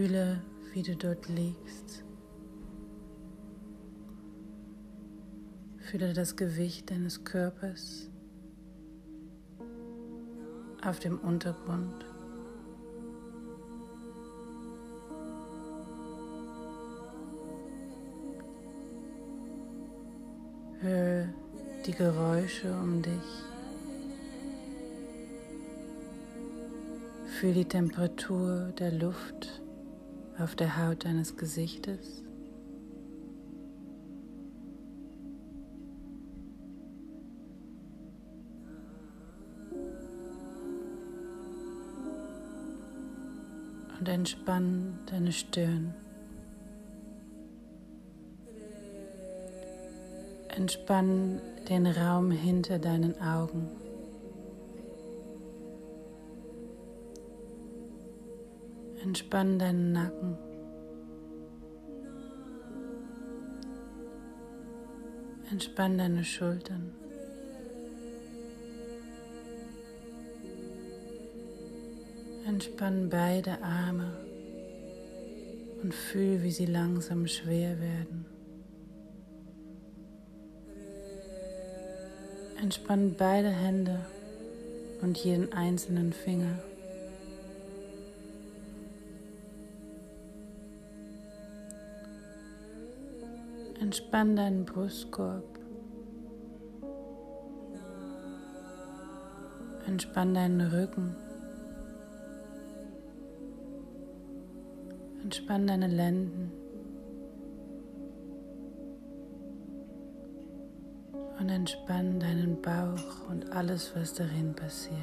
Fühle, wie du dort liegst. Fühle das Gewicht deines Körpers auf dem Untergrund. Höre die Geräusche um dich. Fühl die Temperatur der Luft auf der Haut deines Gesichtes. Und entspann deine Stirn. Entspann den Raum hinter deinen Augen. Entspann deinen Nacken. Entspann deine Schultern. Entspann beide Arme und fühl, wie sie langsam schwer werden. Entspann beide Hände und jeden einzelnen Finger. Entspann deinen Brustkorb. Entspann deinen Rücken. Entspann deine Lenden. Und entspann deinen Bauch und alles, was darin passiert.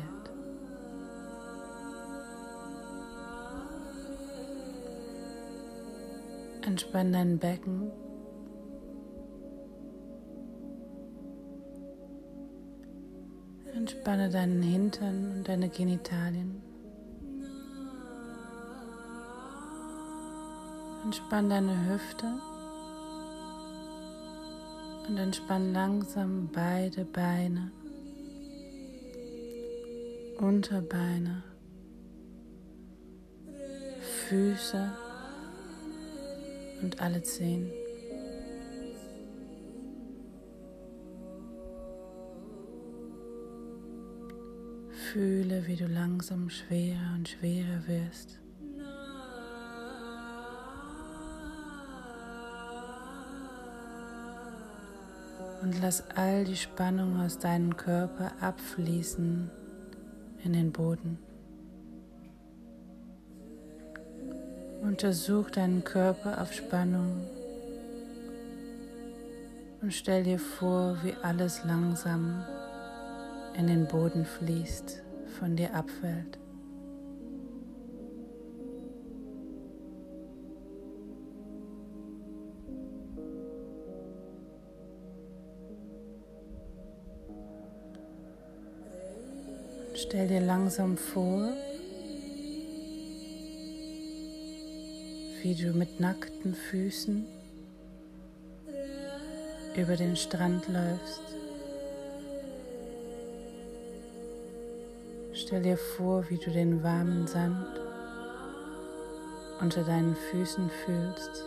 Entspann dein Becken Entspanne deinen Hintern und deine Genitalien. Entspann deine Hüfte und entspann langsam beide Beine, Unterbeine, Füße und alle Zehen. Fühle, wie du langsam schwerer und schwerer wirst. Und lass all die Spannung aus deinem Körper abfließen in den Boden. Untersuch deinen Körper auf Spannung und stell dir vor, wie alles langsam in den Boden fließt, von dir abfällt. Stell dir langsam vor, wie du mit nackten Füßen über den Strand läufst. Stell dir vor, wie du den warmen Sand unter deinen Füßen fühlst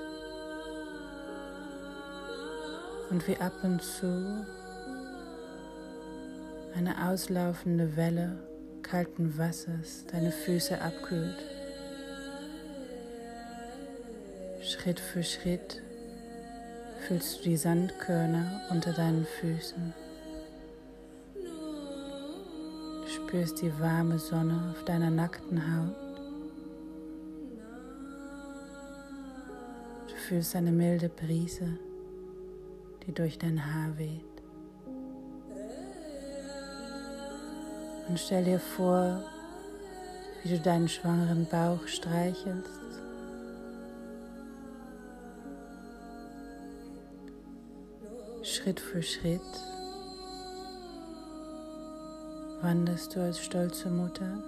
und wie ab und zu eine auslaufende Welle kalten Wassers deine Füße abkühlt. Schritt für Schritt fühlst du die Sandkörner unter deinen Füßen. Spürst die warme Sonne auf deiner nackten Haut. Du fühlst eine milde Brise, die durch dein Haar weht. Und stell dir vor, wie du deinen schwangeren Bauch streichelst. Schritt für Schritt wanderst du als stolze Mutter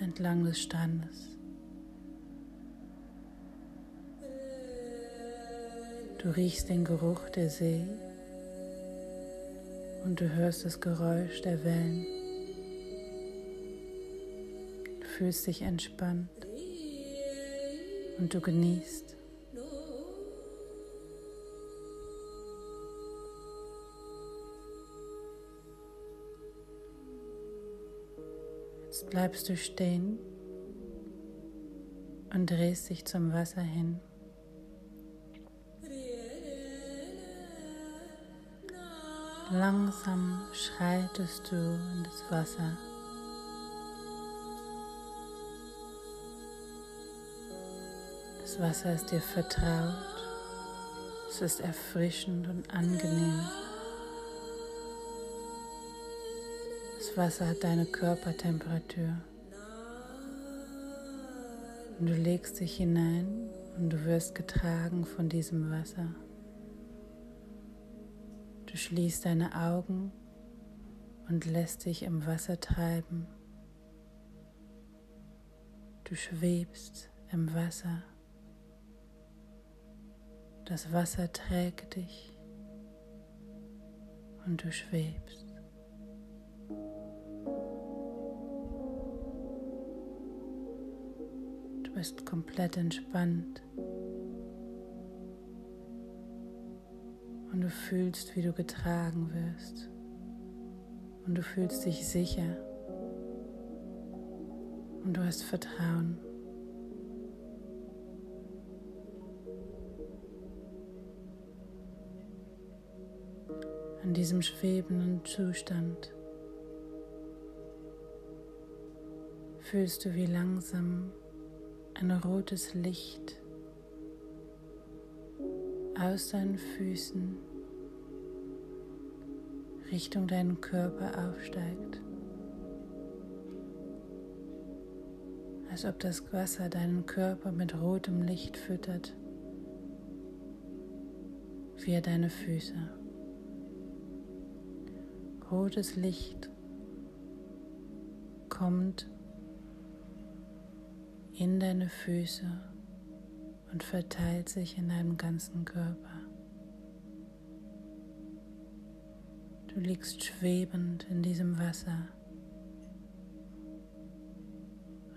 entlang des Strandes. Du riechst den Geruch der See und du hörst das Geräusch der Wellen. Du fühlst dich entspannt. und du genießt. Bleibst du stehen und drehst dich zum Wasser hin. Langsam schreitest du in das Wasser. Das Wasser ist dir vertraut. Es ist erfrischend und angenehm. Wasser hat deine Körpertemperatur. Und du legst dich hinein und du wirst getragen von diesem Wasser. Du schließt deine Augen und lässt dich im Wasser treiben. Du schwebst im Wasser. Das Wasser trägt dich und du schwebst. Bist komplett entspannt. Und du fühlst, wie du getragen wirst. Und du fühlst dich sicher. Und du hast Vertrauen. An diesem schwebenden Zustand fühlst du, wie langsam ein rotes Licht aus deinen Füßen Richtung deinen Körper aufsteigt, als ob das Wasser deinen Körper mit rotem Licht füttert, wie deine Füße. Rotes Licht kommt in deine Füße und verteilt sich in deinem ganzen Körper. Du liegst schwebend in diesem Wasser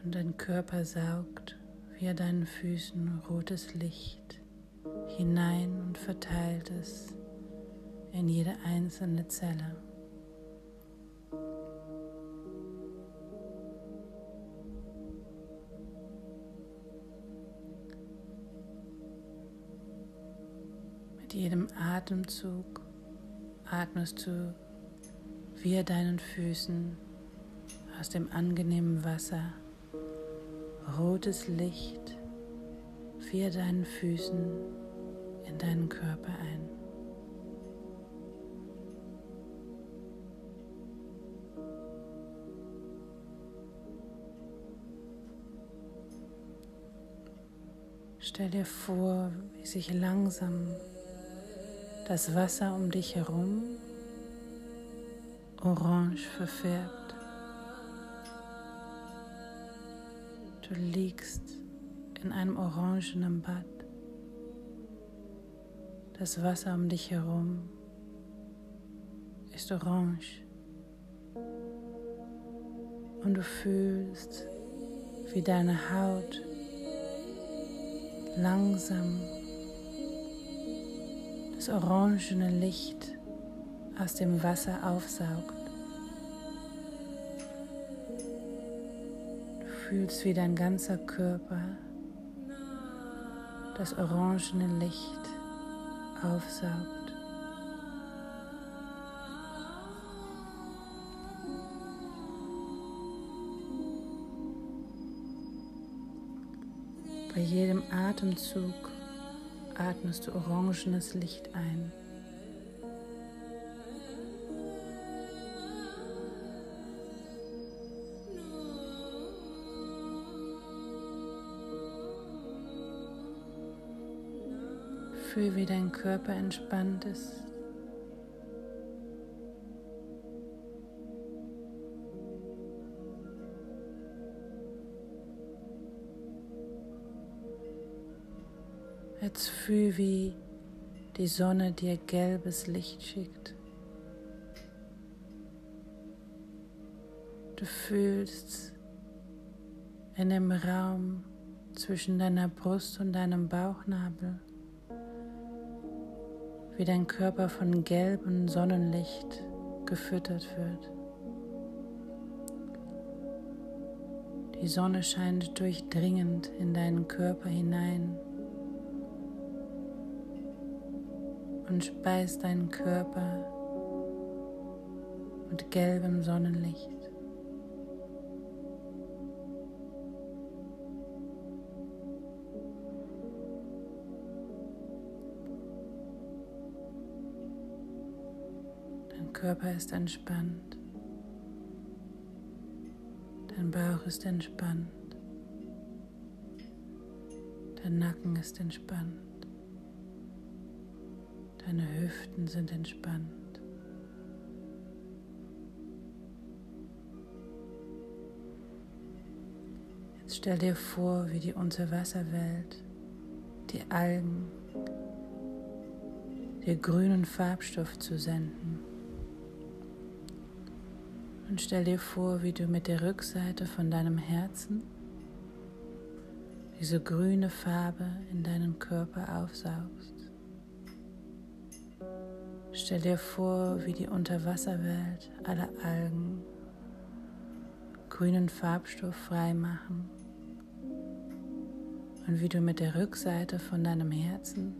und dein Körper saugt via deinen Füßen rotes Licht hinein und verteilt es in jede einzelne Zelle. Jedem Atemzug atmest du via deinen Füßen aus dem angenehmen Wasser rotes Licht via deinen Füßen in deinen Körper ein. Stell dir vor, wie sich langsam das Wasser um dich herum orange verfärbt. Du liegst in einem orangenen Bad. Das Wasser um dich herum ist orange. Und du fühlst, wie deine Haut langsam das orangene Licht aus dem Wasser aufsaugt. Du fühlst, wie dein ganzer Körper das orangene Licht aufsaugt. Bei jedem Atemzug atmest du orangenes Licht ein. Fühl, wie dein Körper entspannt ist. Jetzt fühl, wie die Sonne dir gelbes Licht schickt. Du fühlst in dem Raum zwischen deiner Brust und deinem Bauchnabel, wie dein Körper von gelbem Sonnenlicht gefüttert wird. Die Sonne scheint durchdringend in deinen Körper hinein und speist deinen Körper mit gelbem Sonnenlicht. Dein Körper ist entspannt. Dein Bauch ist entspannt. Dein Nacken ist entspannt. Deine Hüften sind entspannt. Jetzt stell dir vor, wie die Unterwasserwelt, die Algen, dir grünen Farbstoff zu senden. Und stell dir vor, wie du mit der Rückseite von deinem Herzen diese grüne Farbe in deinen Körper aufsaugst. Stell dir vor, wie die Unterwasserwelt alle Algen grünen Farbstoff frei machen und wie du mit der Rückseite von deinem Herzen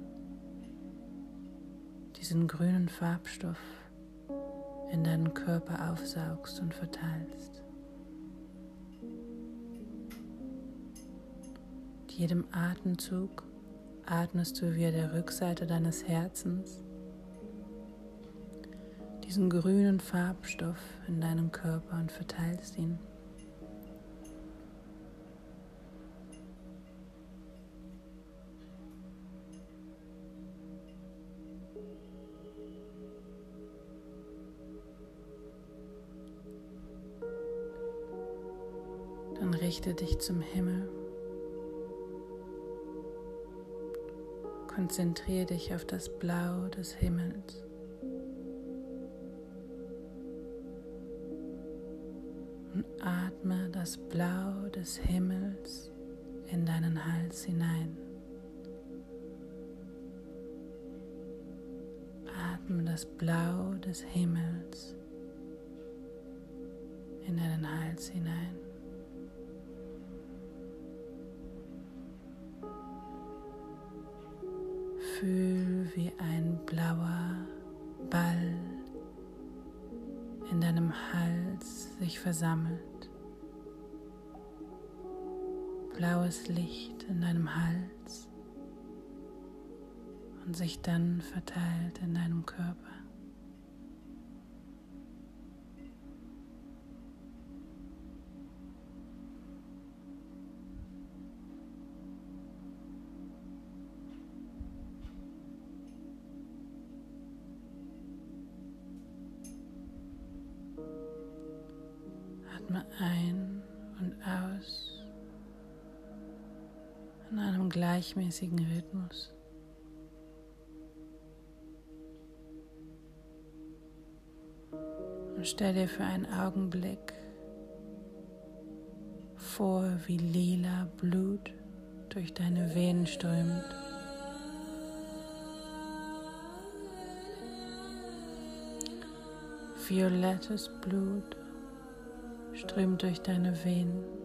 diesen grünen Farbstoff in deinen Körper aufsaugst und verteilst. Mit jedem Atemzug atmest du via der Rückseite deines Herzens diesen grünen Farbstoff in deinem Körper und verteilst ihn. Dann richte dich zum Himmel. Konzentriere dich auf das Blau des Himmels. Atme das Blau des Himmels in deinen Hals hinein. Atme das Blau des Himmels in deinen Hals hinein. Fühl, wie ein blauer Ball in deinem Hals sich versammelt. Blaues Licht in deinem Hals und sich dann verteilt in deinem Körper. Atme ein und aus in einem gleichmäßigen Rhythmus. Und stell dir für einen Augenblick vor, wie lila Blut durch deine Venen strömt. Violettes Blut strömt durch deine Venen.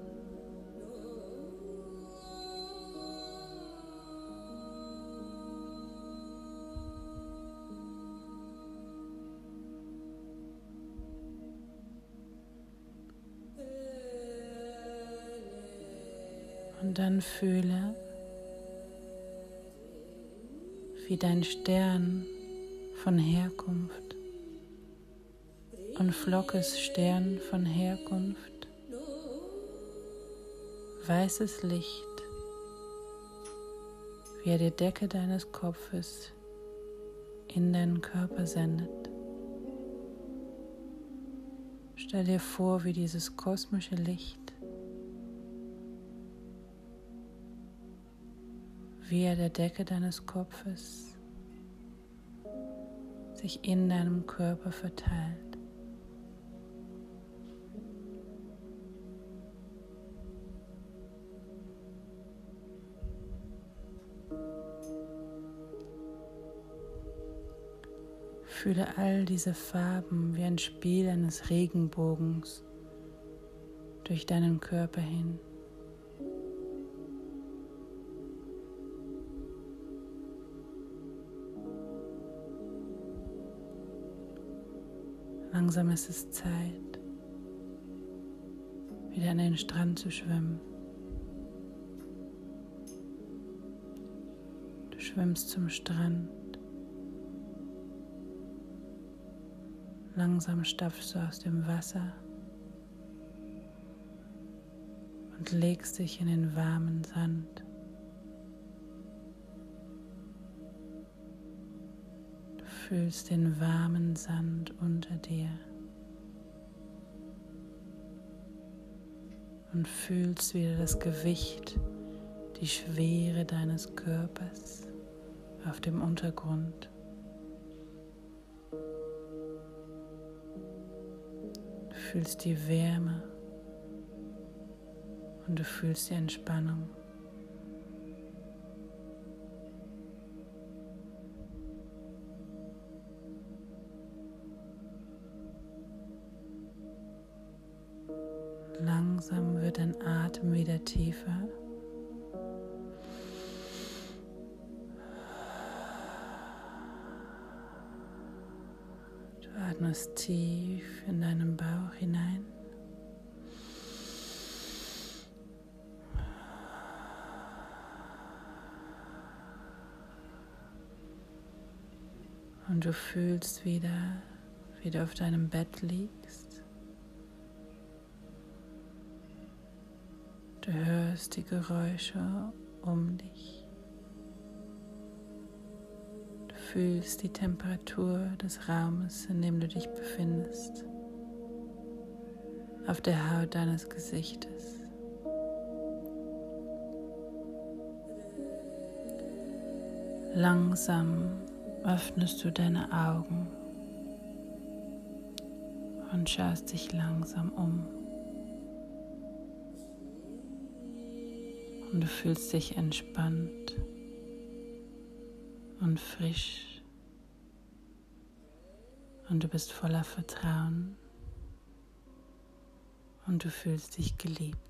Dann fühle, wie dein Stern von Herkunft und Flockes Stern von Herkunft, weißes Licht, wie er die Decke deines Kopfes in deinen Körper sendet. Stell dir vor, wie dieses kosmische Licht wehe der Decke deines Kopfes sich in deinem Körper verteilt. Fühle all diese Farben wie ein Spiel eines Regenbogens durch deinen Körper hin. Langsam ist es Zeit, wieder an den Strand zu schwimmen. Du schwimmst zum Strand. Langsam stapfst du aus dem Wasser und legst dich in den warmen Sand. Fühlst den warmen Sand unter dir und fühlst wieder das Gewicht, die Schwere deines Körpers auf dem Untergrund. Du fühlst die Wärme und du fühlst die Entspannung. In deinen Bauch hinein. Und du fühlst wieder, wie du auf deinem Bett liegst. Du hörst die Geräusche um dich. Du fühlst die Temperatur des Raumes, in dem du dich befindest, auf der Haut deines Gesichtes. Langsam öffnest du deine Augen und schaust dich langsam um. und du fühlst dich entspannt und frisch und du bist voller Vertrauen und du fühlst dich geliebt.